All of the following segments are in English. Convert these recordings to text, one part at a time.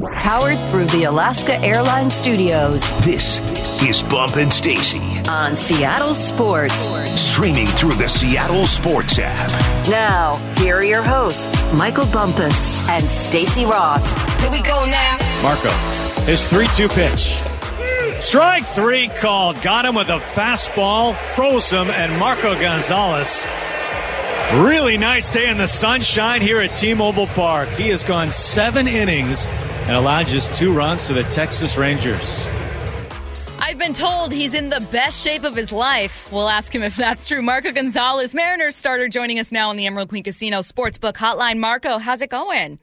Powered through the Alaska Airlines Studios. This is Bump and Stacy on Seattle Sports. Streaming through the Seattle Sports app. Now, here are your hosts, Michael Bumpus and Stacy Ross. Here we go now. Marco, his 3 2 pitch. Strike three called. Got him with a fastball, froze him, and Marco Gonzalez. Really nice day in the sunshine here at T Mobile Park. He has gone seven innings and allowed just two runs to the Texas Rangers. I've been told he's in the best shape of his life. We'll ask him if that's true. Marco Gonzalez, Mariners starter, joining us now on the Emerald Queen Casino Sportsbook Hotline. Marco, how's it going?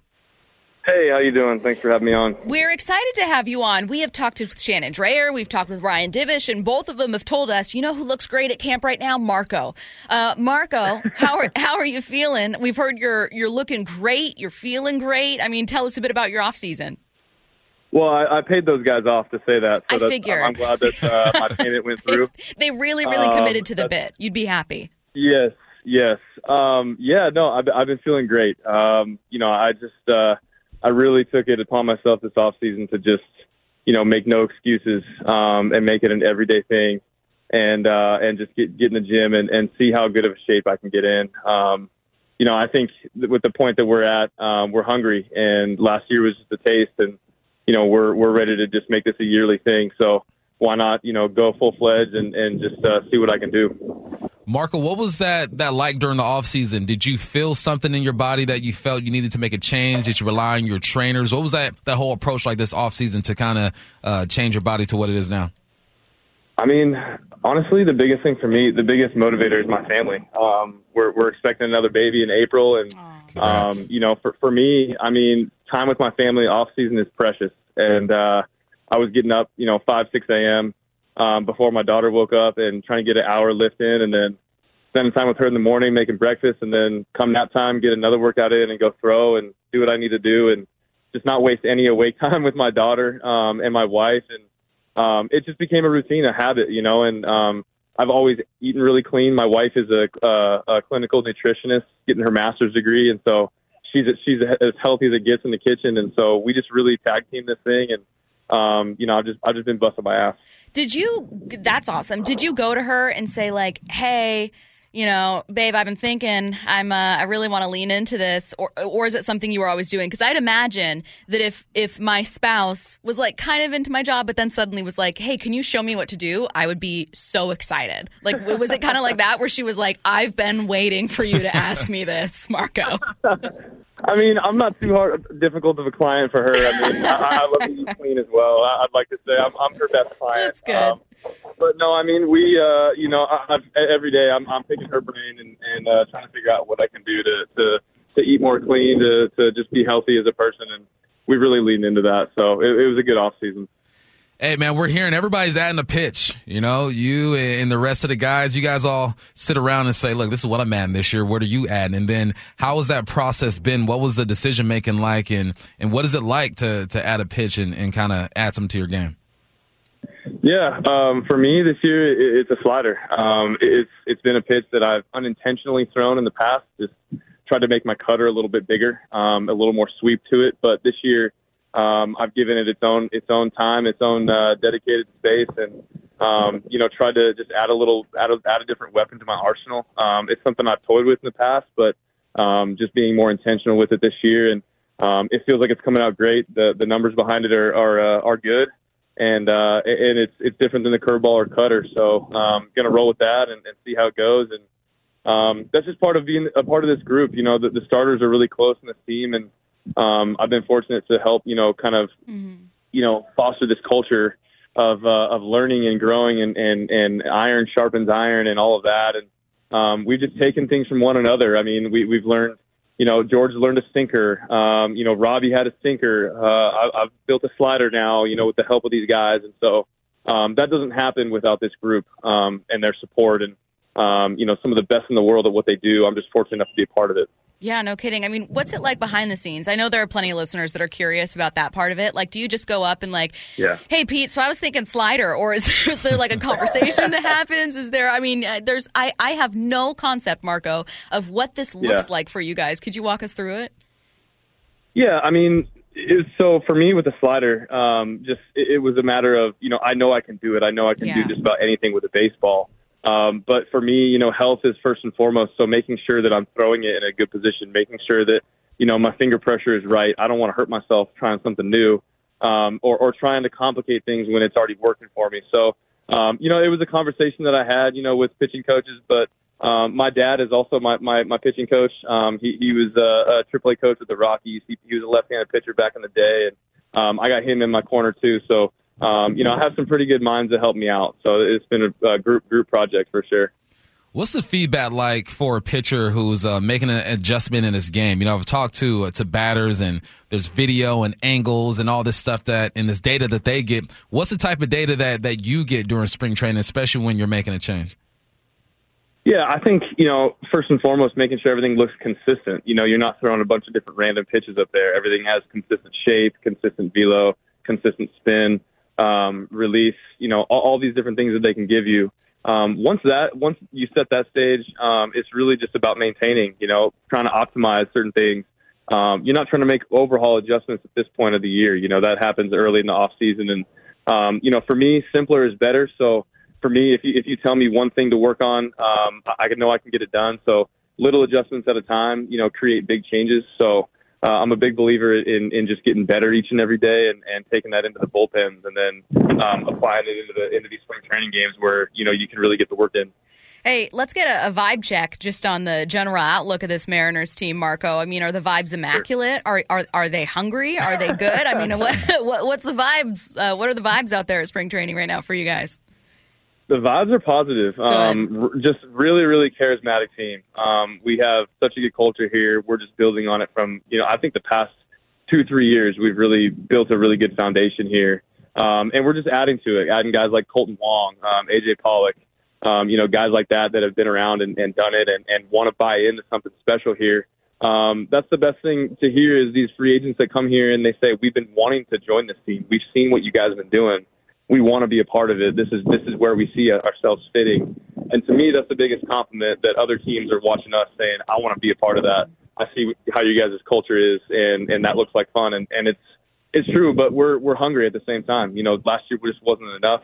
Hey, how you doing? Thanks for having me on. We're excited to have you on. We have talked with Shannon Drayer, we've talked with Ryan Divish, and both of them have told us, you know who looks great at camp right now? Marco. Uh, Marco, how are how are you feeling? We've heard you're you're looking great. You're feeling great. I mean, tell us a bit about your off season. Well, I, I paid those guys off to say that. So I figured. I'm glad that uh, my payment went through. they really, really Um, committed to the bit. You'd be happy. Yes, yes. Um, yeah, no, I've, I've been feeling great. Um, you know, I just, uh, I really took it upon myself this off season to just, you know, make no excuses, um, and make it an everyday thing and, uh, and just get, get in the gym and, and see how good of a shape I can get in. Um, you know, I think with the point that we're at, um, we're hungry and last year was just a taste and, you know, we're, we're ready to just make this a yearly thing. So why not, you know, go full fledged and, and just, uh, see what I can do. Marco, what was that that like during the off season? Did you feel something in your body that you felt you needed to make a change? Did you rely on your trainers? What was that that whole approach like this off season to kind of uh, change your body to what it is now? I mean, honestly, the biggest thing for me, the biggest motivator is my family. Um, we're we're expecting another baby in April, and um, you know, for for me, I mean, time with my family off season is precious, and uh, I was getting up, you know, five six a.m. Um, before my daughter woke up, and trying to get an hour lift in, and then spending time with her in the morning making breakfast, and then come nap time, get another workout in, and go throw and do what I need to do, and just not waste any awake time with my daughter um, and my wife, and um, it just became a routine, a habit, you know. And um, I've always eaten really clean. My wife is a, uh, a clinical nutritionist, getting her master's degree, and so she's she's as healthy as it gets in the kitchen. And so we just really tag team this thing, and um, you know, I've just I've just been busting my ass. Did you? That's awesome. Did you go to her and say like, "Hey, you know, babe, I've been thinking. I'm. Uh, I really want to lean into this," or or is it something you were always doing? Because I'd imagine that if if my spouse was like kind of into my job, but then suddenly was like, "Hey, can you show me what to do?" I would be so excited. Like, was it kind of like that, where she was like, "I've been waiting for you to ask me this, Marco." I mean, I'm not too hard difficult of a client for her. I mean, I, I love to eat clean as well. I, I'd like to say I'm I'm her best client. That's good. Um, but no, I mean, we, uh, you know, I, I've, every day I'm, I'm picking her brain and, and uh, trying to figure out what I can do to, to, to eat more clean, to, to just be healthy as a person. And we really leaned into that. So it, it was a good off season. Hey man, we're hearing everybody's adding a pitch. You know, you and the rest of the guys, you guys all sit around and say, "Look, this is what I'm adding this year. What are you adding?" And then, how has that process been? What was the decision making like, and and what is it like to to add a pitch and, and kind of add some to your game? Yeah, um, for me this year it, it's a slider. Um, it's it's been a pitch that I've unintentionally thrown in the past. Just tried to make my cutter a little bit bigger, um, a little more sweep to it. But this year, um, I've given it its own its own time, its own uh, dedicated space, and um, you know tried to just add a little add a, add a different weapon to my arsenal. Um, it's something I've toyed with in the past, but um, just being more intentional with it this year, and um, it feels like it's coming out great. The the numbers behind it are are uh, are good and uh, and it's it's different than the curveball or cutter. So um, gonna roll with that and, and see how it goes. And um, that's just part of being a part of this group. You know, the, the starters are really close in this team, and um, I've been fortunate to help. You know, kind of you know foster this culture of uh, of learning and growing, and and and iron sharpens iron, and all of that. And um, we've just taken things from one another. I mean, we we've learned you know, George learned a sinker. Um, you know, Robbie had a sinker. Uh, I, I've built a slider now, you know, with the help of these guys. And so um, that doesn't happen without this group um, and their support and, um, you know, some of the best in the world at what they do. I'm just fortunate enough to be a part of it. Yeah, no kidding. I mean, what's it like behind the scenes? I know there are plenty of listeners that are curious about that part of it. Like, do you just go up and like, Yeah. hey Pete, so I was thinking slider, or is there, is there like a conversation that happens? Is there? I mean, uh, there's I I have no concept, Marco, of what this looks Yeah. like for you guys. Could you walk us through it? Yeah, I mean, It, so for me with the slider, um, just it, it was a matter of you know I know I can do it. I know I can Yeah. do just about anything with a baseball. Um, but for me, you know, health is first and foremost. So making sure that I'm throwing it in a good position, making sure that you know my finger pressure is right. I don't want to hurt myself trying something new, um, or or trying to complicate things when it's already working for me. So um, you know, it was a conversation that I had, you know, with pitching coaches, but um, my dad is also my, my, my pitching coach. Um, he, he was a, a AAA coach with the Rockies. He, he was a left-handed pitcher back in the day, and um, I got him in my corner too. So, um, you know, I have some pretty good minds that help me out. So it's been a, a group group project for sure. What's the feedback like for a pitcher who's uh, making an adjustment in his game? You know, I've talked to uh, to batters, and there's video and angles and all this stuff that and this data that they get. What's the type of data that that you get during spring training, especially when you're making a change? Yeah, I think, you know, first and foremost, making sure everything looks consistent. You know, you're not throwing a bunch of different random pitches up there. Everything has consistent shape, consistent velo, consistent spin, um, release, you know, all, all these different things that they can give you. Um, once that, once you set that stage, um, it's really just about maintaining, you know, trying to optimize certain things. Um, you're not trying to make overhaul adjustments at this point of the year. You know, that happens early in the off season. And, um, you know, for me, simpler is better. So, for me, if you if you tell me one thing to work on, um, I I know I can get it done. So little adjustments at a time, you know, create big changes. So uh, I'm a big believer in in just getting better each and every day, and, and taking that into the bullpens, and then um, applying it into the into these spring training games where you know you can really get the work in. Hey, let's get a, a vibe check just on the general outlook of this Mariners team, Marco. I mean, are the vibes immaculate? Are are are they hungry? Are they good? I mean, what, what what's the vibes? Uh, what are the vibes out there at spring training right now for you guys? The vibes are positive. Um, r- just really, really charismatic team. Um, we have such a good culture here. We're just building on it from, you know, I think the past two, three years, we've really built a really good foundation here. Um, and we're just adding to it, adding guys like Kolten Wong, um, AJ Pollock, um, you know, guys like that that have been around and, and done it and, and want to buy into something special here. Um, that's the best thing to hear is these free agents that come here and they say, we've been wanting to join this team. We've seen what you guys have been doing we want to be a part of it. This is this is where we see ourselves fitting. And to me, that's the biggest compliment that other teams are watching us saying, "I want to be a part of that." I see how you guys' culture is, and and that looks like fun, and and it's it's true. But we're we're hungry at the same time. You know, last year just wasn't enough.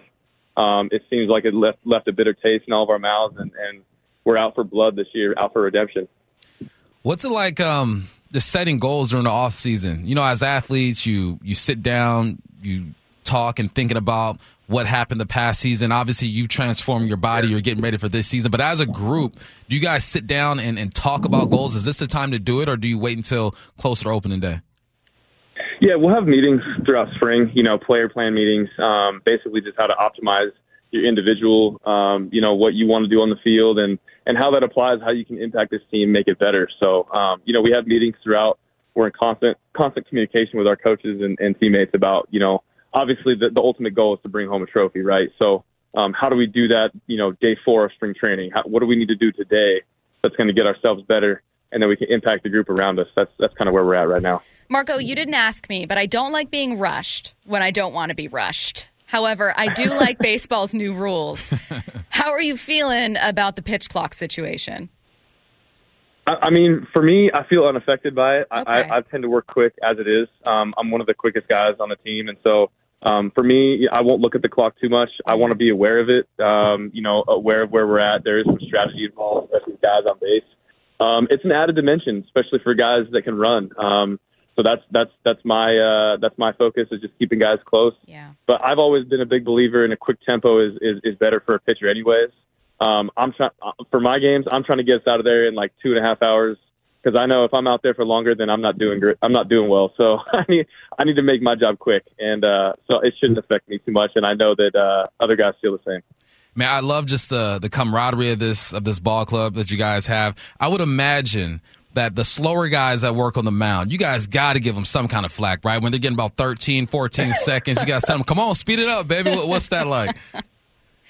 Um, it seems like it left left a bitter taste in all of our mouths, and and we're out for blood this year, out for redemption. What's it like um the setting goals during the off season? You know, as athletes, you you sit down, you talk and thinking about what happened the past season. Obviously, you've transformed your body. You're getting ready for this season. But as a group, do you guys sit down and, and talk about goals? Is this the time to do it, or do you wait until closer opening day? Yeah, we'll have meetings throughout spring. You know, player plan meetings. Um, basically, just how to optimize your individual. Um, you know, what you want to do on the field, and and how that applies, how you can impact this team, make it better. So, um, you know, we have meetings throughout. We're in constant constant communication with our coaches and, and teammates about you know obviously the, the ultimate goal is to bring home a trophy, right? So um, how do we do that? You know, day four of spring training. How, what do we need to do today that's going to get ourselves better, and then we can impact the group around us. That's that's kind of where we're at right now. Marco, you didn't ask me, but I don't like being rushed when I don't want to be rushed. However, I do like baseball's new rules. How are you feeling about the pitch clock situation? I, I mean, for me, I feel unaffected by it. Okay. I, I, I tend to work quick as it is. Um, I'm one of the quickest guys on the team, and so um, for me, I won't look at the clock too much. I want to be aware of it. Um, you know, aware of where we're at. There is some strategy involved, especially with guys on base. Um, it's an added dimension, especially for guys that can run. Um, so that's that's that's my uh, that's my focus is just keeping guys close. Yeah. But I've always been a big believer in a quick tempo is is, is better for a pitcher, anyways. Um, I'm trying for my games. I'm trying to get us out of there in like two and a half hours because I know if I'm out there for longer, then I'm not doing great. I'm not doing well. So I need I need to make my job quick, and uh, so it shouldn't affect me too much. And I know that uh, other guys feel the same. Man, I love just the the camaraderie of this of this ball club that you guys have. I would imagine that the slower guys that work on the mound, you guys got to give them some kind of flack, right? When they're getting about 13, 14 seconds, you guys tell them, "Come on, speed it up, baby." What's that like?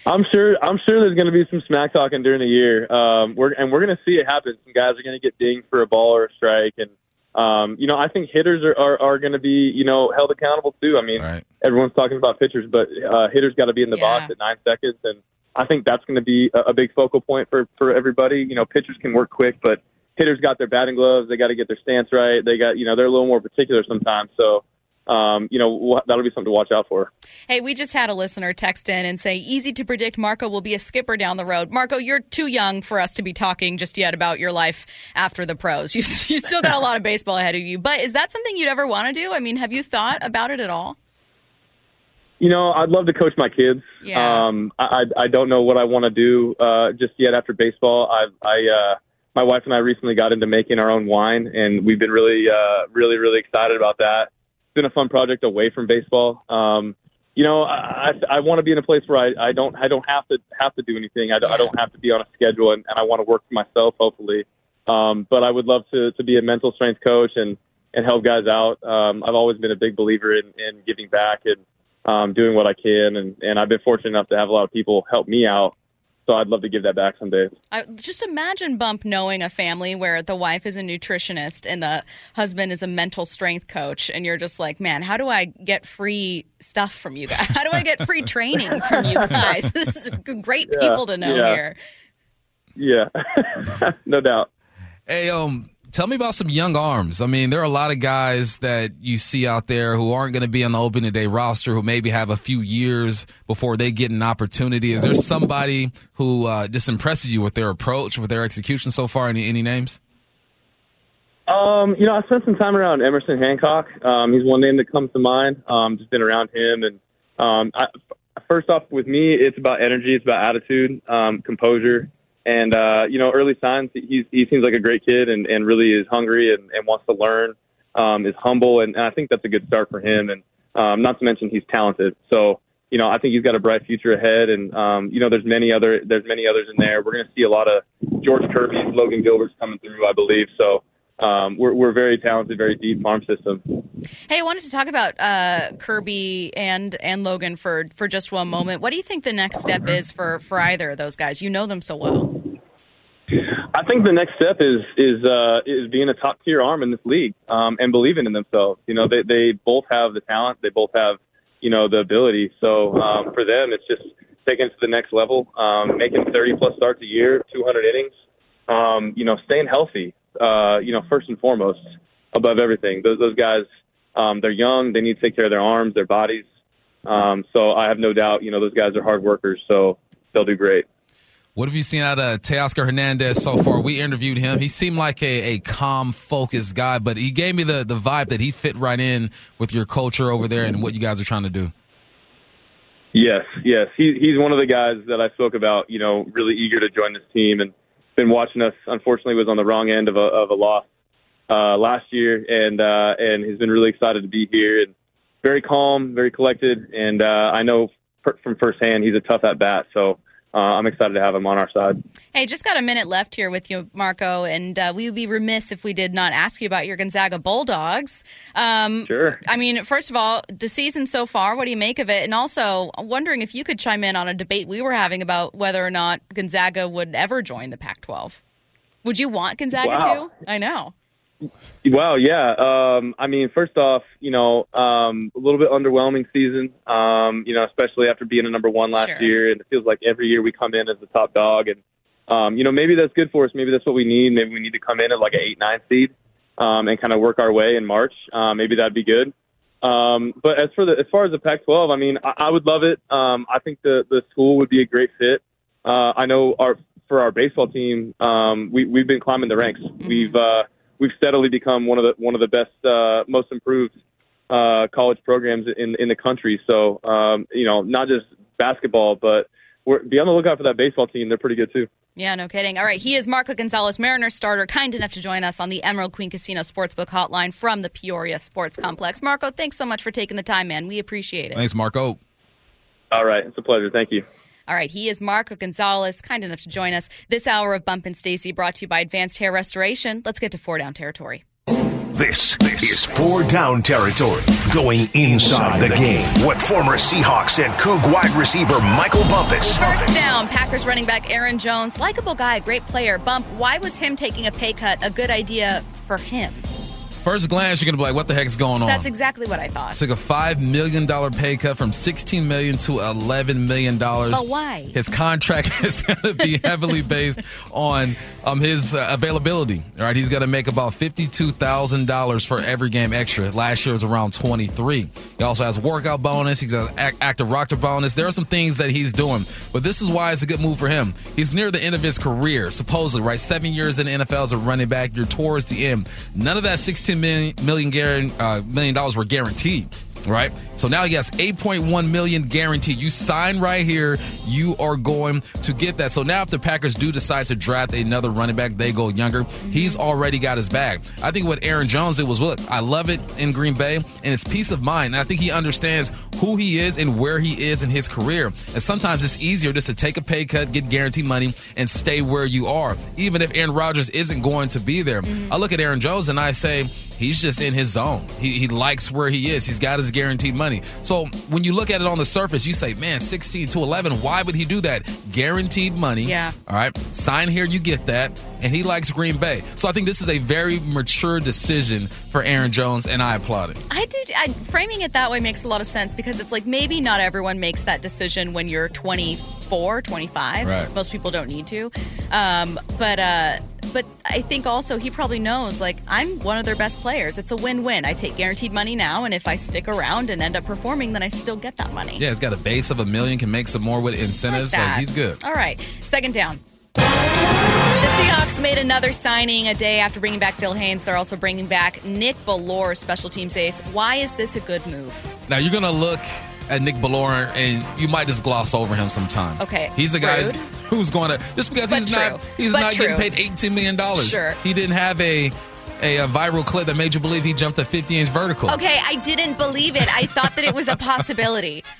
I'm sure. I'm sure there's going to be some smack talking during the year. Um, we're and we're going to see it happen. Some guys are going to get dinged for a ball or a strike, and um, you know I think hitters are are, are going to be you know held accountable too. I mean, Right. everyone's talking about pitchers, but uh, hitters got to be in the Yeah. box at nine seconds, and I think that's going to be a, a big focal point for for everybody. You know, pitchers can work quick, but hitters got their batting gloves. They got to get their stance right. They got you know they're a little more particular sometimes. So um, you know, that'll be something to watch out for. Hey, we just had a listener text in and say, easy to predict Marco will be a skipper down the road. Marco, you're too young for us to be talking just yet about your life after the pros. You, you still got a lot of baseball ahead of you. But is that something you'd ever want to do? I mean, have you thought about it at all? You know, I'd love to coach my kids. Yeah. Um, I, I don't know what I want to do uh, just yet after baseball. I, I, uh, my wife and I recently got into making our own wine, and we've been really, uh, really, really excited about that It's been a fun project away from baseball. Um, you know, I, I, want to be in a place where I, I don't I don't have to have to do anything. I, I don't have to be on a schedule, and, and I want to work for myself, hopefully. Um, but I would love to to be a mental strength coach and and help guys out. Um, I've always been a big believer in, in giving back and um, doing what I can, and and I've been fortunate enough to have a lot of people help me out so I'd love to give that back someday. I, just imagine Bump knowing a family where the wife is a nutritionist and the husband is a mental strength coach, and you're just like, man, how do I get free stuff from you guys? How do I get free training from you guys? This is great yeah, people to know yeah. here. Yeah, no doubt. Hey, um, tell me about some young arms. I mean, there are a lot of guys that you see out there who aren't going to be on the opening day roster, who maybe have a few years before they get an opportunity. Is there somebody who uh, just impresses you with their approach, with their execution so far? Any any names? Um, you know, I spent some time around Emerson Hancock. Um, he's one name that comes to mind. Um, just been around him, and um, I, first off, with me, it's about energy, it's about attitude, um, composure. And uh, you know, early signs, he's he seems like a great kid and, and really is hungry and, and wants to learn. Um, is humble, and, and I think that's a good start for him. And um, not to mention he's talented. So you know, I think he's got a bright future ahead. And um, you know, there's many other there's many others in there. We're going to see a lot of George Kirby's, Logan Gilbert's coming through, I believe. So um, we're, we're very talented, very deep farm system. Hey, I wanted to talk about uh, Kirby and and Logan for for just one moment. What do you think the next step is for for either of those guys? You know them so well. I think the next step is is uh, is being a top tier arm in this league um, and believing in themselves. You know, they they both have the talent, they both have you know the ability. So um, for them, it's just taking it to the next level, um, making 30 plus starts a year, 200 innings. Um, you know, staying healthy uh, you know, first and foremost above everything. Those, those guys, um, they're young. They need to take care of their arms, their bodies. Um, so I have no doubt, you know, those guys are hard workers, so they'll do great. What have you seen out of Teoscar Hernandez so far? We interviewed him. He seemed like a, a calm, focused guy, but he gave me the, the vibe that he fit right in with your culture over there and what you guys are trying to do. Yes, yes. He, he's one of the guys that I spoke about, you know, really eager to join this team. And been watching us. Unfortunately, was on the wrong end of a of a loss uh, last year, and uh, and he's been really excited to be here and very calm, very collected, and uh, I know from firsthand he's a tough at bat. So uh, I'm excited to have him on our side. Hey, just got a minute left here with you, Marco, and uh, we would be remiss if we did not ask you about your Gonzaga Bulldogs. Um, sure. I mean, first of all, the season so far, what do you make of it? And also, I'm wondering if you could chime in on a debate we were having about whether or not Gonzaga would ever join the Pac 12. Would you want Gonzaga wow. to? I know. Well, yeah. Um, I mean, first off, you know, um, a little bit underwhelming season. Um, you know, especially after being a number one last sure. year, and it feels like every year we come in as the top dog, and um, you know, maybe that's good for us. Maybe that's what we need. Maybe we need to come in at like an eight, nine seed, um, and kind of work our way in March. Uh, maybe that'd be good. Um, but as for the as far as the Pac-12, I mean, I, I would love it. Um, I think the the school would be a great fit. Uh, I know our for our baseball team, um, we we've been climbing the ranks. Mm-hmm. We've uh, we've steadily become one of the one of the best, uh, most improved uh, college programs in in the country. So um, you know, not just basketball, but we're, be on the lookout for that baseball team. They're pretty good too. Yeah, no kidding. All right, he is Marco Gonzalez, Mariner starter, kind enough to join us on the Emerald Queen Casino Sportsbook Hotline from the Peoria Sports Complex. Marco, thanks so much for taking the time, man. We appreciate it. Thanks, Marco. All right, it's a pleasure. Thank you. All right, he is Marco Gonzalez, kind enough to join us. This hour of Bump and Stacy brought to you by Advanced Hair Restoration. Let's get to four down territory. This, this is four down territory, going inside the game with former Seahawks and Coug wide receiver Michael Bumpus. First down, Packers running back Aaron Jones, likable guy, great player. Bump, why was him taking a pay cut a good idea for him? First glance, you're going to be like, what the heck's going on? That's exactly what I thought. Took a $5 million pay cut from 16 million to $11 million. But why? His contract is going to be heavily based on um, his uh, availability. All right, he's going to make about $52,000 for every game extra. Last year was around 23. He also has workout bonus. He's got active roster bonus. There are some things that he's doing, but this is why it's a good move for him. He's near the end of his career, supposedly, right? Seven years in the NFL as a running back. You're towards the end. None of that 16 million, million, uh, million dollars were guaranteed right? So now he has 8.1 million guaranteed. You sign right here, you are going to get that. So now if the Packers do decide to draft another running back, they go younger. He's already got his bag. I think what Aaron Jones did was look, I love it in Green Bay and it's peace of mind. And I think he understands who he is and where he is in his career. And sometimes it's easier just to take a pay cut, get guaranteed money, and stay where you are, even if Aaron Rodgers isn't going to be there. Mm-hmm. I look at Aaron Jones and I say, he's just in his zone. He, he likes where he is. He's got his guaranteed money. So when you look at it on the surface, you say, man, 16 to 11, why would he do that? Guaranteed money. Yeah. All right. Sign here, you get that. And he likes Green Bay. So I think this is a very mature decision for Aaron Jones, and I applaud it. I do. I, framing it that way makes a lot of sense because it's like maybe not everyone makes that decision when you're 24, 25. Right. Most people don't need to. Um, but, uh, but I think also he probably knows like I'm one of their best players. It's a win-win. I take guaranteed money now, and if I stick around and end up performing, then I still get that money. Yeah, he's got a base of a million, can make some more with incentives. Like like he's good. All right, second down. The Seahawks made another signing a day after bringing back Phil Haynes. They're also bringing back Nick Bellore, special teams ace. Why is this a good move? Now you're gonna look at Nick Bellore, and you might just gloss over him sometimes. Okay, he's a guy. who's going to just because But he's true. not he's But not true. getting paid eighteen million dollars. Sure. he didn't have a, a a viral clip that made you believe he jumped a 50 inch vertical. Okay, I didn't believe it. I thought that it was a possibility.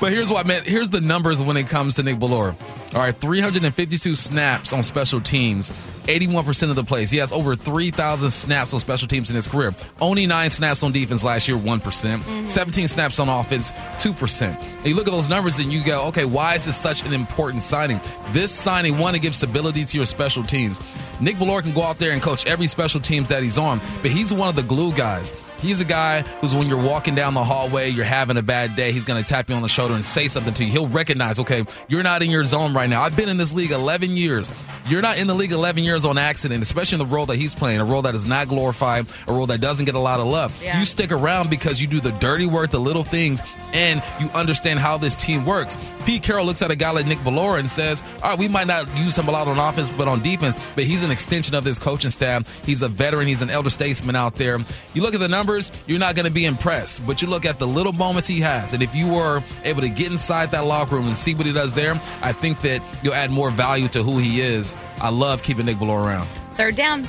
But here's what I meant. Here's the numbers when it comes to Nick Bellore. All right, 352 snaps on special teams, 81% of the plays. He has over 3,000 snaps on special teams in his career. Only nine snaps on defense last year, one mm-hmm. 17 snaps on offense, 2%. And you look at those numbers and you go, okay, why is this such an important signing? This signing, one, it gives stability to your special teams. Nick Bellore can go out there and coach every special teams that he's on, but he's one of the glue guys. He's a guy who's when you're walking down the hallway, you're having a bad day, he's going to tap you on the shoulder and say something to you. He'll recognize, okay, you're not in your zone right now. I've been in this league 11 years. You're not in the league 11 years on accident, especially in the role that he's playing, a role that is not glorified, a role that doesn't get a lot of love. Yeah. You stick around because you do the dirty work, the little things, and you understand how this team works. Pete Carroll looks at a guy like Nick Bellore and says, all right, we might not use him a lot on offense, but on defense, but he's an extension of this coaching staff. He's a veteran. He's an elder statesman out there. You look at the numbers, you're not going to be impressed, but you look at the little moments he has. And if you were able to get inside that locker room and see what he does there, I think that you'll add more value to who he is. I love keeping Nick Bellore around. Third down.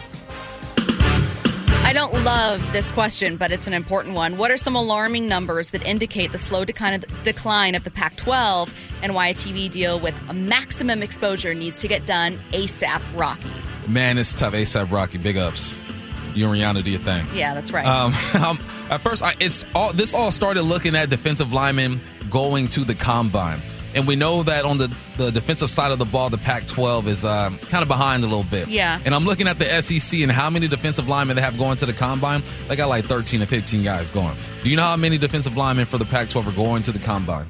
I don't love this question, but it's an important one. What are some alarming numbers that indicate the slow decline of, decline of the Pac 12 and why a TV deal with a maximum exposure needs to get done ASAP, Rocky? Man, it's tough. ASAP Rocky, big ups. You and Rihanna do your thing. Yeah, that's right. Um, um, at first, I, it's all this all started looking at defensive linemen going to the combine, and we know that on the, the defensive side of the ball, the Pac-12 is um, kind of behind a little bit. Yeah. And I'm looking at the SEC and how many defensive linemen they have going to the combine. They got like 13 to 15 guys going. Do you know how many defensive linemen for the Pac-12 are going to the combine?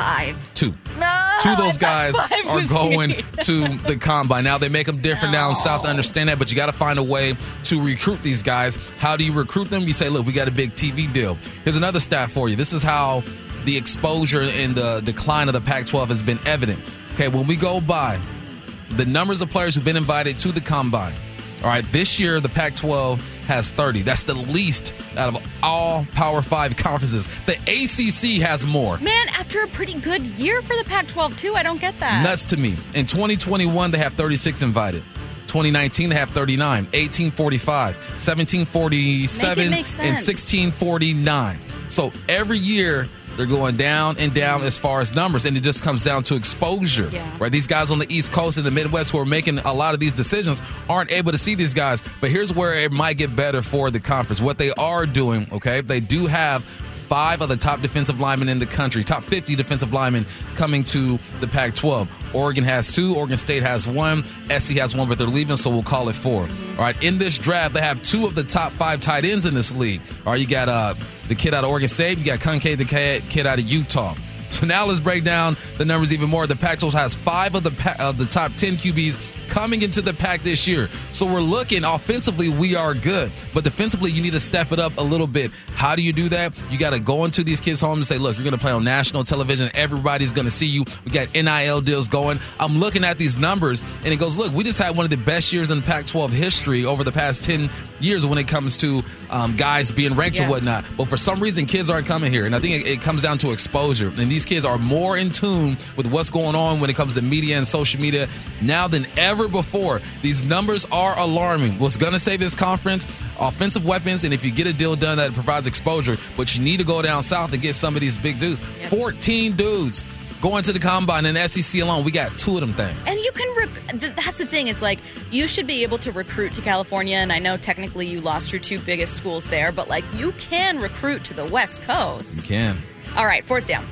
Five. Two. No, Two of those guys are going me. to the combine. Now they make them different down south. I understand that, but you got to find a way to recruit these guys. How do you recruit them? You say, look, we got a big TV deal. Here's another stat for you. This is how the exposure and the decline of the Pac-12 has been evident. Okay, when we go by the numbers of players who've been invited to the combine. All right, this year the Pac-12 has 30. That's the least out of all Power Five conferences. The ACC has more. Man, after a pretty good year for the Pac 12, too, I don't get that. Nuts to me. In 2021, they have 36 invited. 2019, they have 39. 1845, 1747, Make it make and 1649. So every year, they're going down and down as far as numbers, and it just comes down to exposure. Yeah. Right? These guys on the East Coast and the Midwest who are making a lot of these decisions aren't able to see these guys. But here's where it might get better for the conference. What they are doing, okay, they do have five of the top defensive linemen in the country, top 50 defensive linemen coming to the Pac 12. Oregon has two. Oregon State has one. SC has one, but they're leaving, so we'll call it four. All right. In this draft, they have two of the top five tight ends in this league. All right. You got uh, the kid out of Oregon State. You got Kincaid, the kid out of Utah. So now let's break down the numbers even more. The Pac-12 has five of the of the top ten QBs coming into the pack this year. So we're looking offensively, we are good. But defensively, you need to step it up a little bit. How do you do that? You got to go into these kids' homes and say, look, you're going to play on national television. Everybody's going to see you. We got NIL deals going. I'm looking at these numbers, and it goes, look, we just had one of the best years in Pac 12 history over the past 10 years when it comes to um, guys being ranked yeah. or whatnot. But for some reason, kids aren't coming here. And I think it, it comes down to exposure. And these kids are more in tune with what's going on when it comes to media and social media now than ever before. These numbers are alarming. What's going to save this conference? Offensive weapons, and if you get a deal done that provides exposure, but you need to go down south and get some of these big dudes. Yep. 14 dudes going to the combine in the SEC alone. We got two of them things. And you can, rec- that's the thing, is like you should be able to recruit to California. And I know technically you lost your two biggest schools there, but like you can recruit to the West Coast. You can. All right, fourth down.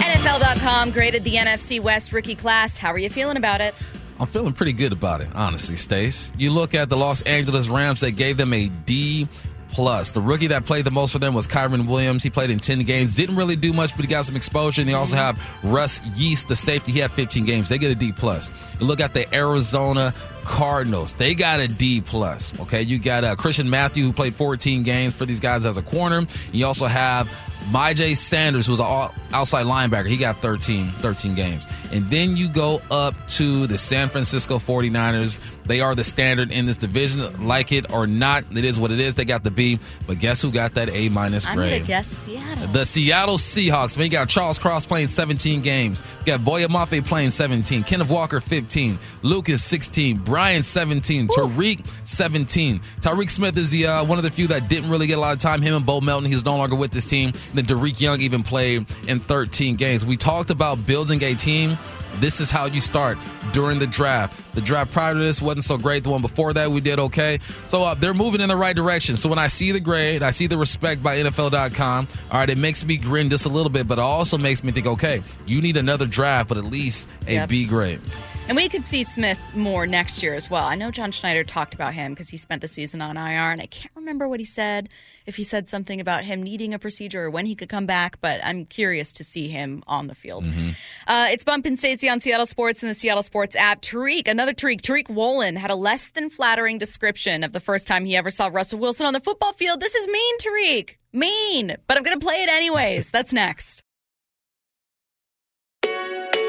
NFL.com graded the NFC West rookie class. How are you feeling about it? I'm feeling pretty good about it, honestly, Stace. You look at the Los Angeles Rams, they gave them a D plus. The rookie that played the most for them was Kyren Williams. He played in 10 games, didn't really do much, but he got some exposure. And they also have Russ Yeast, the safety. He had 15 games. They get a D plus. Look at the Arizona Cardinals. They got a D plus. Okay, you got uh, Christian Matthew who played 14 games for these guys as a corner. You also have Myjai Sanders, who's an outside linebacker, he got 13, 13 games. And then you go up to the San Francisco 49ers. They are the standard in this division. Like it or not, it is what it is. They got the B. But guess who got that A minus grade? I'm guess Seattle. The Seattle Seahawks. Man, you got Charles Cross playing 17 games. You got Boye Mafe playing 17. Kenneth Walker 15. Lucas 16. Brian 17. Woo. Tariq 17. Tyreke Smith is the uh, one of the few that didn't really get a lot of time. Him and Bo Melton. He's no longer with this team. Then Dareke Young even played in 13 games. We talked about building a team. This is how you start during the draft. The draft prior to this wasn't so great. The one before that, we did okay. So uh, they're moving in the right direction. So when I see the grade, I see the respect by NFL.com. All right, it makes me grin just a little bit, but it also makes me think, okay, you need another draft, but at least a yep. B grade. And we could see Smith more next year as well. I know John Schneider talked about him because he spent the season on IR, and I can't remember what he said, if he said something about him needing a procedure or when he could come back, but I'm curious to see him on the field. Mm-hmm. Uh, it's Bump and Stacy on Seattle Sports and the Seattle Sports app. Tariq, another Tariq, Tariq Woolen had a less than flattering description of the first time he ever saw Russell Wilson on the football field. This is mean, Tariq. Mean, but I'm going to play it anyways. That's next.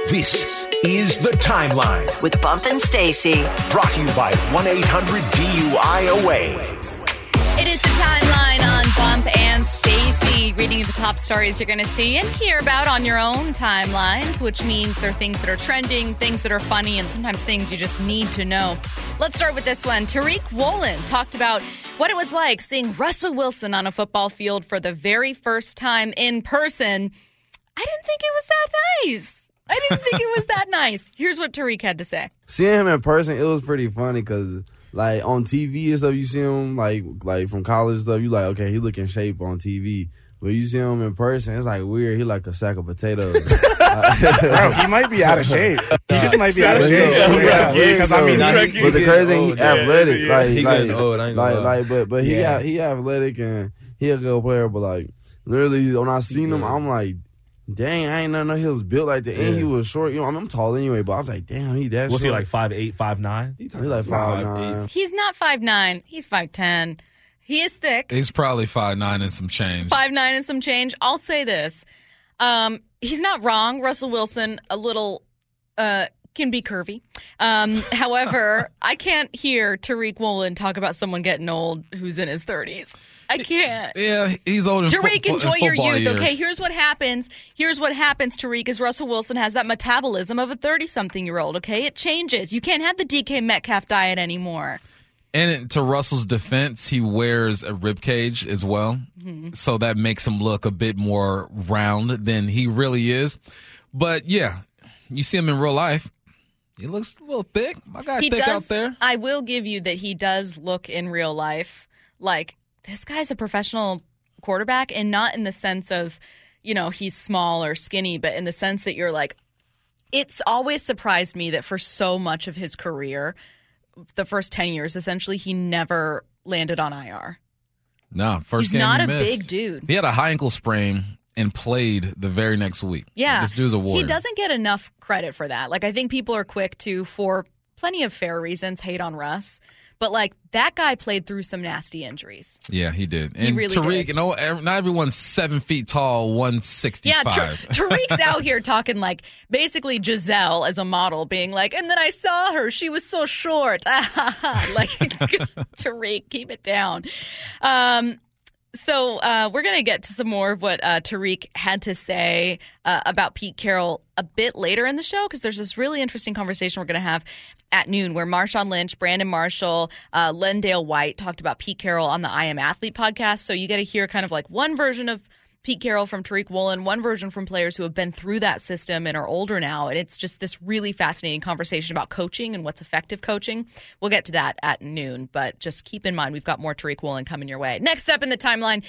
This is the timeline with Bump and Stacy. Brought to you by 1 800 DUIOA. It is the timeline on Bump and Stacy, reading you the top stories you're going to see and hear about on your own timelines, which means they're things that are trending, things that are funny, and sometimes things you just need to know. Let's start with this one. Tariq Woolen talked about what it was like seeing Russell Wilson on a football field for the very first time in person. I didn't think it was that nice. I didn't think it was that nice. Here's what Tariq had to say. Seeing him in person, it was pretty funny because like on TV and stuff, you see him like like from college stuff. You like okay, he look in shape on TV. But you see him in person, it's like weird. He like a sack of potatoes. Bro, he might be out of shape. He just might be out of shape. Yeah, because I mean, but the crazy thing, he athletic, like he like like like, but but he yeah. he athletic and he a good player. But like literally, when I seen him, I'm like, Dang, I ain't know he was built like that. And he was short. You know, I am tall anyway, but I was like, damn, he that. Was short. he like five eight, five nine? He's like five nine. He's not five nine. He's five ten. He is thick. He's probably five nine and some change. Five nine and some change. I'll say this. Um, he's not wrong. Russell Wilson, a little uh, can be curvy. Um, however, I can't hear Tariq Woolen talk about someone getting old who's in his 30s. I can't. Yeah, he's old. Tariq, fo- enjoy your youth. Years. Okay, here's what happens. Here's what happens, Tariq, is Russell Wilson has that metabolism of a 30 something year old. Okay, it changes. You can't have the DK Metcalf diet anymore. And to Russell's defense, he wears a rib cage as well, mm-hmm. so that makes him look a bit more round than he really is. But yeah, you see him in real life. He looks a little thick. My guy he thick does, out there. I will give you that he does look in real life like this guy's a professional quarterback, and not in the sense of you know, he's small or skinny, but in the sense that you're like, it's always surprised me that for so much of his career, the first 10 years essentially, he never landed on IR. No, first He's game not he a missed. big dude. He had a high ankle sprain and played the very next week. Yeah. this dude's a warrior. He doesn't get enough credit for that. Like, I think people are quick to, for plenty of fair reasons, hate on Russ. But like that guy played through some nasty injuries. Yeah, he did. He And really Tariq, did. you know, not everyone's seven feet tall, one sixty Yeah. Tar- Tariq's out here talking like basically Gisele as a model, being like, and then I saw her, she was so short. like Tariq, keep it down. Um, so uh, we're gonna get to some more of what uh, Tariq had to say uh, about Pete Carroll a bit later in the show because there's this really interesting conversation we're gonna have at noon where Marshawn Lynch, Brandon Marshall, uh, LenDale White talked about Pete Carroll on the I Am Athlete podcast. So you get to hear kind of like one version of Pete Carroll from Tariq Woolen, one version from players who have been through that system and are older now. And it's just this really fascinating conversation about coaching and what's effective coaching. We'll get to that at noon, but just keep in mind we've got more Tariq Woolen coming your way. Next up in the timeline,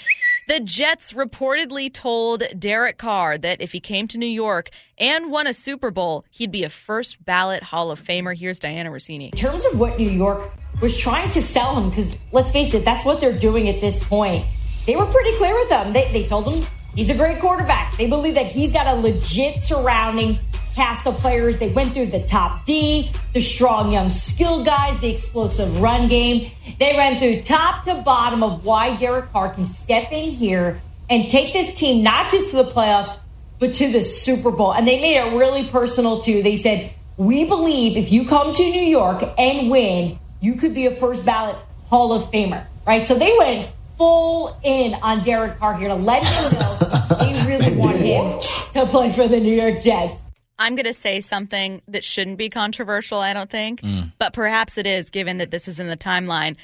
the Jets reportedly told Derek Carr that if he came to New York and won a Super Bowl, he'd be a first ballot Hall of Famer. Here's Dianna Russini. In terms of what New York was trying to sell him, because let's face it, that's what they're doing at this point. They were pretty clear with them. They, they told him he's a great quarterback. They believe that he's got a legit surrounding cast of players. They went through the top D, the strong young skill guys, the explosive run game. They ran through top to bottom of why Derek Carr can step in here and take this team not just to the playoffs, but to the Super Bowl. And they made it really personal too. They said, We believe if you come to New York and win, you could be a first ballot Hall of Famer, right? So they went full in on Derek Carr here to let him know they really want him to play for the New York Jets. I'm going to say something that shouldn't be controversial, I don't think, mm. but perhaps it is given that this is in the timeline.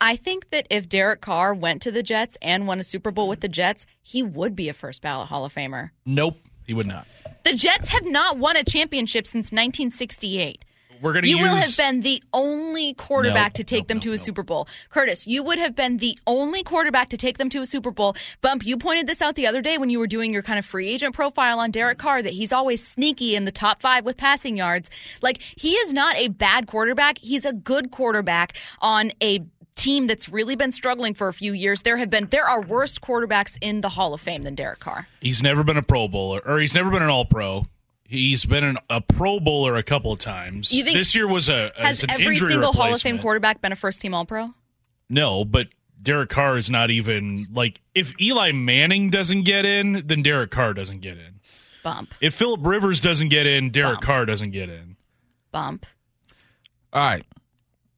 I think that if Derek Carr went to the Jets and won a Super Bowl with the Jets, he would be a first ballot Hall of Famer. Nope, he would not. The Jets have not won a championship since 1968. We're going to You use. will have been the only quarterback Nope, to take nope, them nope, to a. Super Bowl. Curtis, you would have been the only quarterback to take them to a Super Bowl. Bump, you pointed this out the other day when you were doing your kind of free agent profile on Derek Carr that he's always sneaky in the top five with passing yards. Like, he is not a bad quarterback. He's a good quarterback on a team that's really been struggling for a few years. There have been there are worse quarterbacks in the Hall of Fame than Derek Carr. He's never been a Pro Bowler, or he's never been an All Pro. He's been an, a Pro Bowler a couple of times. You think- this year was a Has an every single Hall of Fame quarterback been a first team All Pro? No, but Derek Carr is not even like if Eli Manning doesn't get in, then Derek Carr doesn't get in. Bump, If Philip Rivers doesn't get in, Derek Bump. Carr doesn't get in. bump. All right.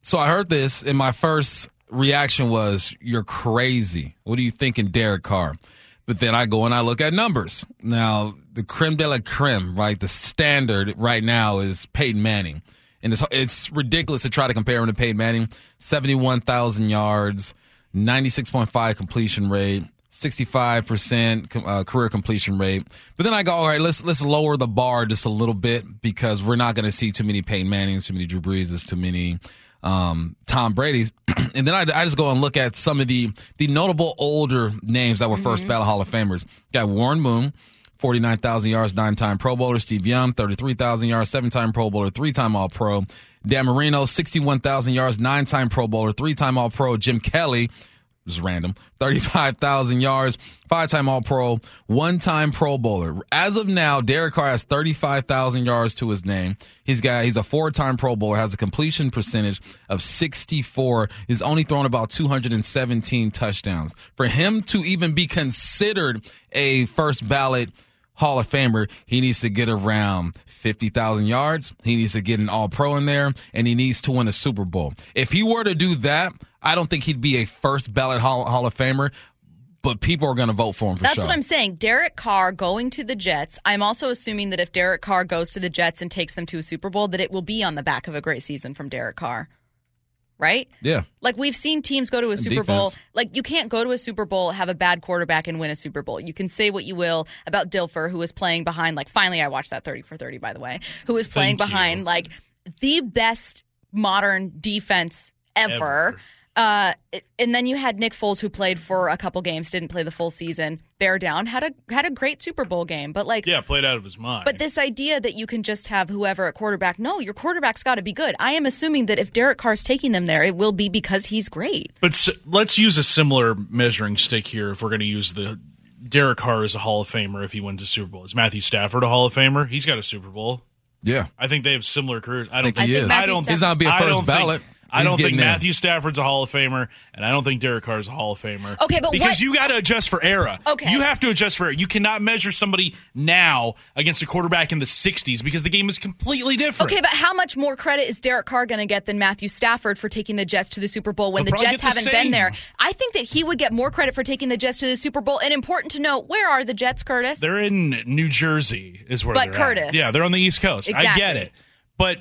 So I heard this, and my first reaction was, You're crazy. What are you thinking, Derek Carr? But then I go and I look at numbers. Now, the creme de la creme, right? The standard right now is Peyton Manning. And it's, it's ridiculous to try to compare him to Peyton Manning. 71,000 yards, 96.5 completion rate. 65% uh, career completion rate. But then I go, all right, let's let's lower the bar just a little bit because we're not going to see too many Peyton Mannings, too many Drew Breeses, too many um, Tom Brady's. and then I, I just go and look at some of the the notable older names that were first ballot Hall of Famers. Got Warren Moon. 49,000 yards, nine time Pro Bowler. Steve Young, 33,000 yards, seven time Pro Bowler, three time All Pro. Dan Marino, 61,000 yards, nine time Pro Bowler, three time All Pro. Jim Kelly, just random, 35,000 yards, five time All Pro, one time Pro Bowler. As of now, Derek Carr has 35,000 yards to his name. He's got, he's a four time Pro Bowler, has a completion percentage of 64. He's only thrown about 217 touchdowns. For him to even be considered a first ballot Hall of Famer, he needs to get around 50,000 yards. He needs to get an All Pro in there, and he needs to win a Super Bowl. If he were to do that, I don't think he'd be a first ballot Hall, Hall of Famer, but people are going to vote for him for That's sure. what I'm saying. Derek Carr going to the Jets. I'm also assuming that if Derek Carr goes to the Jets and takes them to a Super Bowl, that it will be on the back of a great season from Derek Carr. Right? Yeah. Like we've seen teams go to a Super Bowl. Like you can't go to a Super Bowl, have a bad quarterback, and win a Super Bowl. You can say what you will about Dilfer, who was playing behind. Like finally, I watched that thirty for thirty, by the way. Who was playing Thank you. behind like the best modern defense ever. Ever. Uh, and then you had Nick Foles, who played for a couple games, didn't play the full season. Bear down, had a had a great Super Bowl game, but like yeah, played out of his mind. But this idea that you can just have whoever at quarterback, no, your quarterback's got to be good. I am assuming that if Derek Carr's taking them there, it will be because he's great. But s- let's use a similar measuring stick here. If we're going to use the Derek Carr as a Hall of Famer, if he wins a Super Bowl, is Matthew Stafford a Hall of Famer? He's got a Super Bowl. Yeah, I think they have similar careers. I don't he think, is. I don't. He's not be a I first ballot. Think, I don't think getting in. Matthew Stafford's a Hall of Famer, and I don't think Derek Carr is a Hall of Famer. Okay, but because what- you got to adjust for era. Okay. you have to adjust for era. You cannot measure somebody now against a quarterback in the '60s because the game is completely different. Okay, but how much more credit is Derek Carr going to get than Matthew Stafford for taking the Jets to the Super Bowl when They'll the Jets the haven't same. been there? I think that he would get more credit for taking the Jets to the Super Bowl. And important to note, where are the Jets, Curtis? They're in New Jersey, is where But they're at. Curtis. Yeah, they're on the East Coast. I get it, but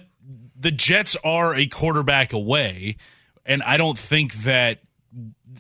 the Jets are a quarterback away, and I don't think that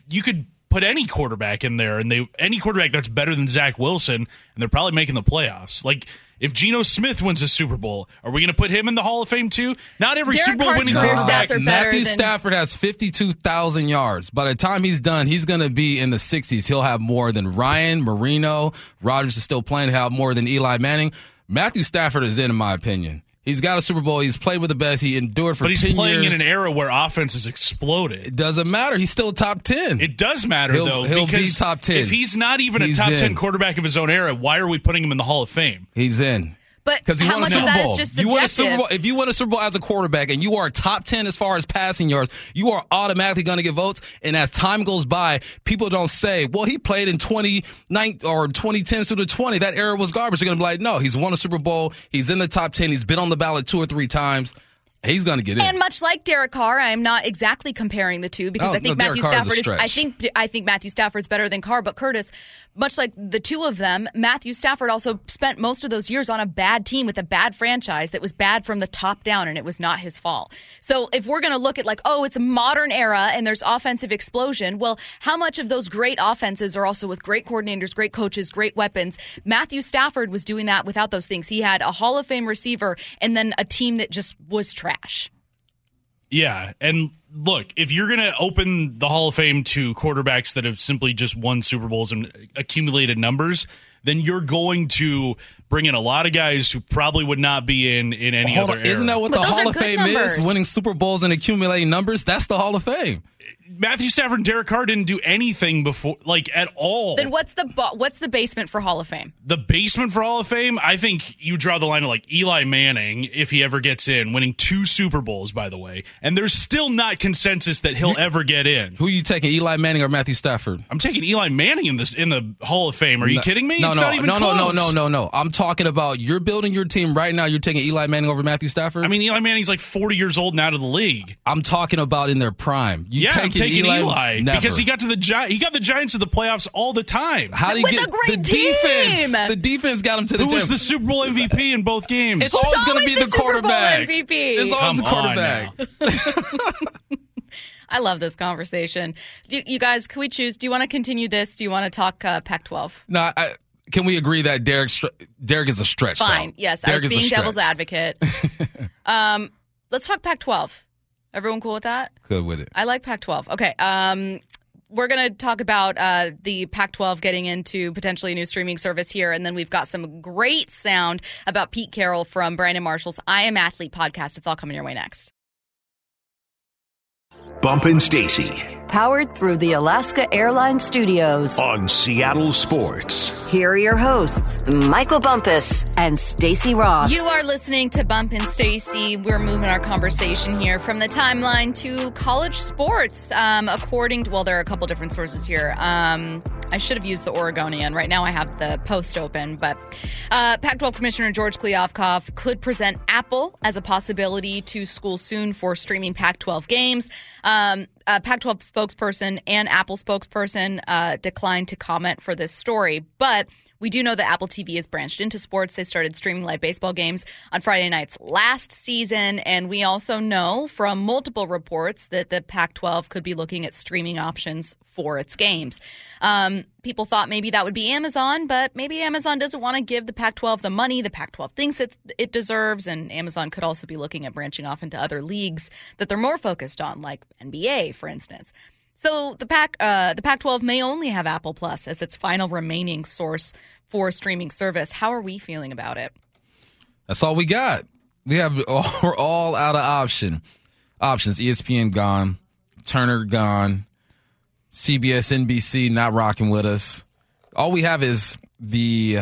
you could put any quarterback in there, and they any quarterback that's better than Zach Wilson, and they're probably making the playoffs. Like. If Geno Smith wins a Super Bowl, are we going to put him in the Hall of Fame too? Not every Derek Super Bowl Carr's winning quarterback. stats are Matthew than- Stafford has 52,000 yards. By the time he's done, he's going to be in the 60s. He'll have more than Ryan, Marino. Rodgers is still playing. He'll have more than Eli Manning. Matthew Stafford is in, in my opinion. He's got a Super Bowl. He's played with the best. He endured for but he's 10 playing years. in an era where offense has exploded. it doesn't matter. He's still top 10. It does matter He'll- though. he'll be top 10. If he's not even He's a top in. ten quarterback of his own era, why are we putting him in the Hall of Fame? He's in. But Because how won a much Super of that is just you win a Super? Bowl. If you win a Super Bowl as a quarterback and you are top 10 as far as passing yards, you are automatically going to get votes. And as time goes by, people don't say, well, he played in 29 or 2010 through the 20. That era was garbage. They're going to be like, no, he's won a Super Bowl. He's in the top 10. He's been on the ballot two or three times. He's going to get in. And much like Derek Carr, I am not exactly comparing the two because Oh, I think no, Matthew Carr is Stafford is. I think I think Matthew Stafford's better than Carr, but Curtis, much like the two of them, Matthew Stafford also spent most of those years on a bad team with a bad franchise that was bad from the top down, and it was not his fault. So if we're going to look at like, oh, it's a modern era and there's offensive explosion, well, how much of those great offenses are also with great coordinators, great coaches, great weapons? Matthew Stafford was doing that without those things. He had a Hall of Fame receiver and then a team that just was trash. Yeah, and look, if you're going to open the Hall of Fame to quarterbacks that have simply just won Super Bowls and accumulated numbers, then you're going to bring in a lot of guys who probably would not be in in any Hold other on. Isn't era. that what But the Hall of Fame numbers. is? Winning Super Bowls and accumulating numbers? That's the Hall of Fame. Matthew Stafford and Derek Carr didn't do anything before, like at all. Then what's the bo- what's the basement for Hall of Fame? the basement for Hall of Fame, I think you draw the line at like Eli Manning if he ever gets in, winning two Super Bowls, by the way. And there's still not consensus that he'll ever get in. Who are you taking, Eli Manning or Matthew Stafford? I'm taking Eli Manning in this in the Hall of Fame. Are you No- kidding me? No, It's no, not even no, no, no, no, no, no. I'm talking about you're building your team right now. You're taking Eli Manning over Matthew Stafford. I mean, Eli Manning's like 40 years old and out of the league. I'm talking about in their prime. You yeah, I'm taking Eli, Eli, never. because he got to the Gi- he got the Giants to the playoffs all the time. How did he With get a great the team! defense? The defense got him to the Who was the Super Bowl MVP in both games? It's always going to be the the Super Bowl quarterback. MVP. It's always Come the quarterback. I love this conversation. Do, you guys, can we choose? Do you want to continue this? Do you want to talk uh, Pac-12? No, I, can we agree that Derek Derek is a stretch? Fine. though? Yes, I was being devil's advocate. um, let's talk Pac-12. Everyone cool with that? Good with it. I like Pac-12. Okay. Um, we're going to talk about uh, the Pac-12 getting into potentially a new streaming service here, and then we've got some great sound about Pete Carroll from Brandon Marshall's "I Am Athlete" podcast. It's all coming your way next. Bump and Stacy Powered through the Alaska Airlines Studios. on Seattle Sports. Here are your hosts, Michael Bumpus and Stacy Ross. You are listening to Bump and Stacy. We're moving our conversation here from the timeline to college sports. Um, according to, well, there are a couple different sources here. Um, I should have used the Oregonian. Right now I have the Post open, but uh, Pac 12 Commissioner George Kliavkoff could present Apple as a possibility to school soon for streaming Pac 12 games. Um, a Pac 12 spokesperson and Apple spokesperson uh, declined to comment for this story, but we do know that Apple TV has branched into sports. They started streaming live baseball games on Friday nights last season. And we also know from multiple reports that the Pac 12 could be looking at streaming options for its games. Um, people thought maybe that would be Amazon, but maybe Amazon doesn't want to give the Pac 12 the money the Pac 12 thinks it, it deserves. And Amazon could also be looking at branching off into other leagues that they're more focused on, like NBA, for instance. So the Pac uh, the Pac-12 may only have Apple Plus as its final remaining source for streaming service. How are we feeling about it? That's all we got. We have we're all out of option options. ESPN gone, Turner gone, CBS, NBC not rocking with us. All we have is the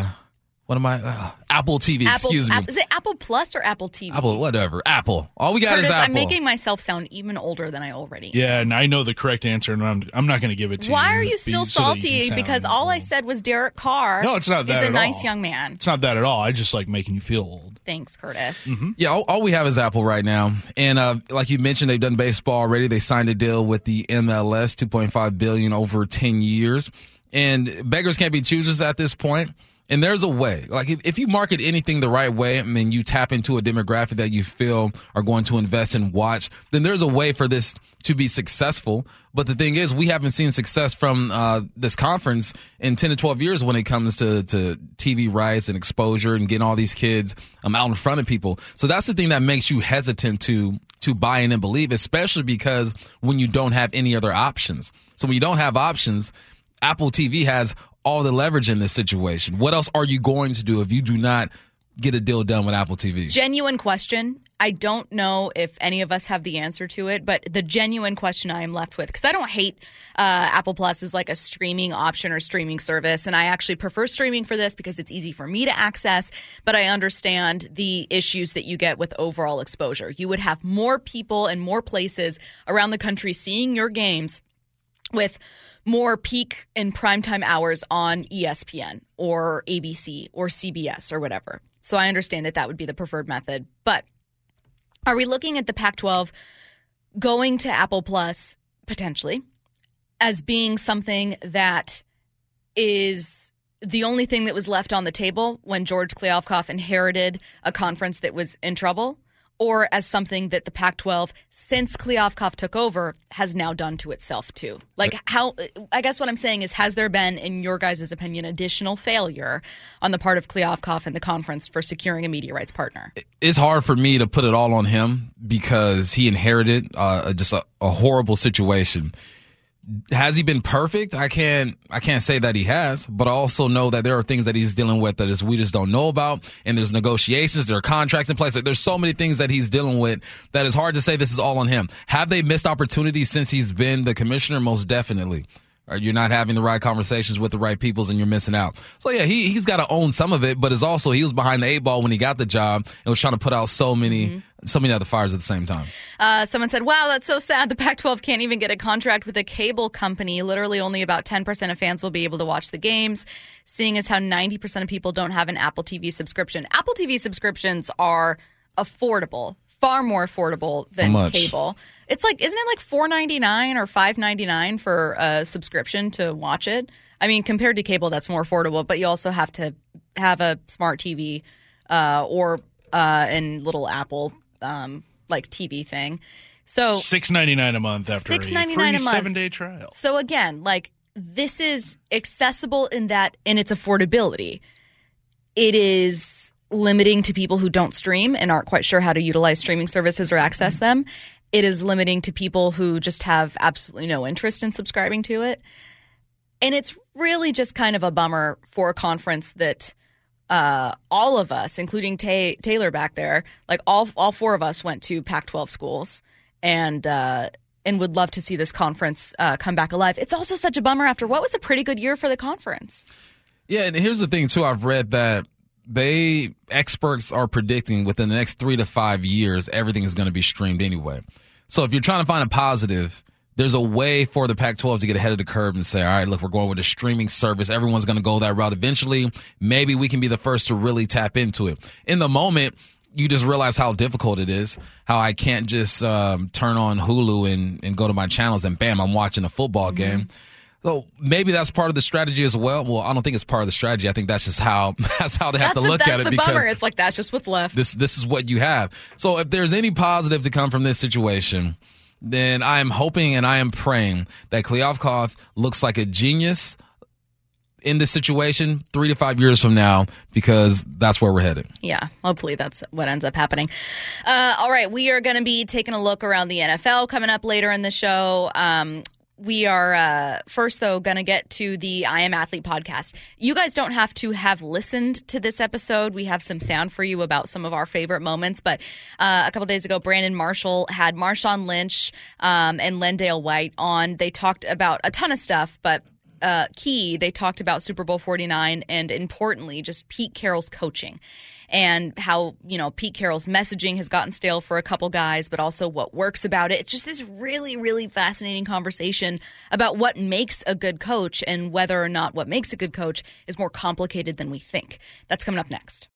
what am I? Uh, Apple TV. Apple, excuse me. is it Apple Plus or Apple TV? Apple, whatever. Apple. All we got Curtis, is Apple. I'm making myself sound even older than I already. Yeah, and I know the correct answer, and I'm I'm not going to give it to Why you. Why are you still so salty? you because all I said was Derek Carr. No, it's not that He's a at nice all. young man. It's not that at all. I just like making you feel old. Thanks, Curtis. Mm-hmm. Yeah, all, all we have is Apple right now, and uh, like you mentioned, they've done baseball already. They signed a deal with the MLS, two point five billion over ten years, and beggars can't be choosers at this point. And there's a way, like if, if you market anything the right way, I mean, you tap into a demographic that you feel are going to invest and watch, then there's a way for this to be successful. But the thing is, we haven't seen success from uh, this conference in 10 to 12 years when it comes to, to TV rights and exposure and getting all these kids um, out in front of people. So that's the thing that makes you hesitant to to buy in and believe, especially because when you don't have any other options. So when you don't have options, Apple TV has all the leverage in this situation. What else are you going to do if you do not get a deal done with Apple TV? Genuine question. I don't know if any of us have the answer to it, but the genuine question I am left with, because I don't hate uh, Apple Plus as like a streaming option or streaming service, and I actually prefer streaming for this because it's easy for me to access, but I understand the issues that you get with overall exposure. You would have more people and more places around the country seeing your games with more peak and primetime hours on ESPN or ABC or CBS or whatever. So I understand that that would be the preferred method. But are we looking at the Pac 12 going to Apple Plus potentially as being something that is the only thing that was left on the table when George Kliavkoff inherited a conference that was in trouble? Or as something that the Pac 12, since Kliavkoff took over, has now done to itself too? Like, how, I guess what I'm saying is, has there been, in your guys' opinion, additional failure on the part of Kliavkoff and the conference for securing a media rights partner? It's hard for me to put it all on him because he inherited uh, just a, a horrible situation. Has he been perfect? I can't I can't say that he has, but I also know that there are things that he's dealing with that is we just don't know about. And there's negotiations, there are contracts in place. Like, there's so many things that he's dealing with that is hard to say this is all on him. Have they missed opportunities since he's been the commissioner? Most definitely. Or you're not having the right conversations with the right peoples and you're missing out. So yeah, he he's got to own some of it, but it's also he was behind the eight ball when he got the job and was trying to put out so many so many other fires at the same time. Uh, someone said, "Wow, that's so sad. The Pac-12 can't even get a contract with a cable company. Literally, only about 10% of fans will be able to watch the games. Seeing as how 90% of people don't have an Apple TV subscription. Apple TV subscriptions are affordable, far more affordable than cable. It's like, isn't it like 4.99 or 5.99 for a subscription to watch it? I mean, compared to cable, that's more affordable. But you also have to have a smart TV uh, or uh, an little Apple um, like TV thing. So Six ninety nine a month after $6.99 a a month. seven day trial. So again, like this is accessible in that in its affordability. It is limiting to people who don't stream and aren't quite sure how to utilize streaming services or access them. It is limiting to people who just have absolutely no interest in subscribing to it. And it's really just kind of a bummer for a conference that uh, all of us, including Ta Taylor back there, like all all four of us went to Pac-12 schools, and uh, and would love to see this conference uh, come back alive. It's also such a bummer after what was a pretty good year for the conference. Yeah, and here's the thing too. I've read that they experts are predicting within the next three to five years everything is going to be streamed anyway. So if you're trying to find a positive, there's a way for the Pac-12 to get ahead of the curve and say, all right, look, we're going with a streaming service. Everyone's going to go that route eventually. Maybe we can be the first to really tap into it. In the moment, you just realize how difficult it is. How I can't just um, turn on Hulu and, and go to my channels and bam, I'm watching a football game. So maybe that's part of the strategy as well. Well, I don't think it's part of the strategy. I think that's just how that's how they have that's to look the, at it the because bummer. It's like that's just what's left. this this is what you have. So if there's any positive to come from this situation, then I am hoping and I am praying that Kliavkoff looks like a genius in this situation three to five years from now because that's where we're headed. Yeah, hopefully that's what ends up happening. Uh, all right, we are going to be taking a look around the NFL coming up later in the show. Um, we are uh, first though going to get to the i am athlete podcast. You guys don't have to have listened to this episode. We have some sound for you about some of our favorite moments but uh, a couple days ago brandon marshall had marshawn lynch um, and lendale white on. They talked about a ton of stuff but uh, key they talked about super bowl 49 and importantly just pete carroll's coaching and how, you know, Pete Carroll's messaging has gotten stale for a couple guys, but also what works about it. It's just this really, really fascinating conversation about what makes a good coach and whether or not what makes a good coach is more complicated than we think. That's coming up next.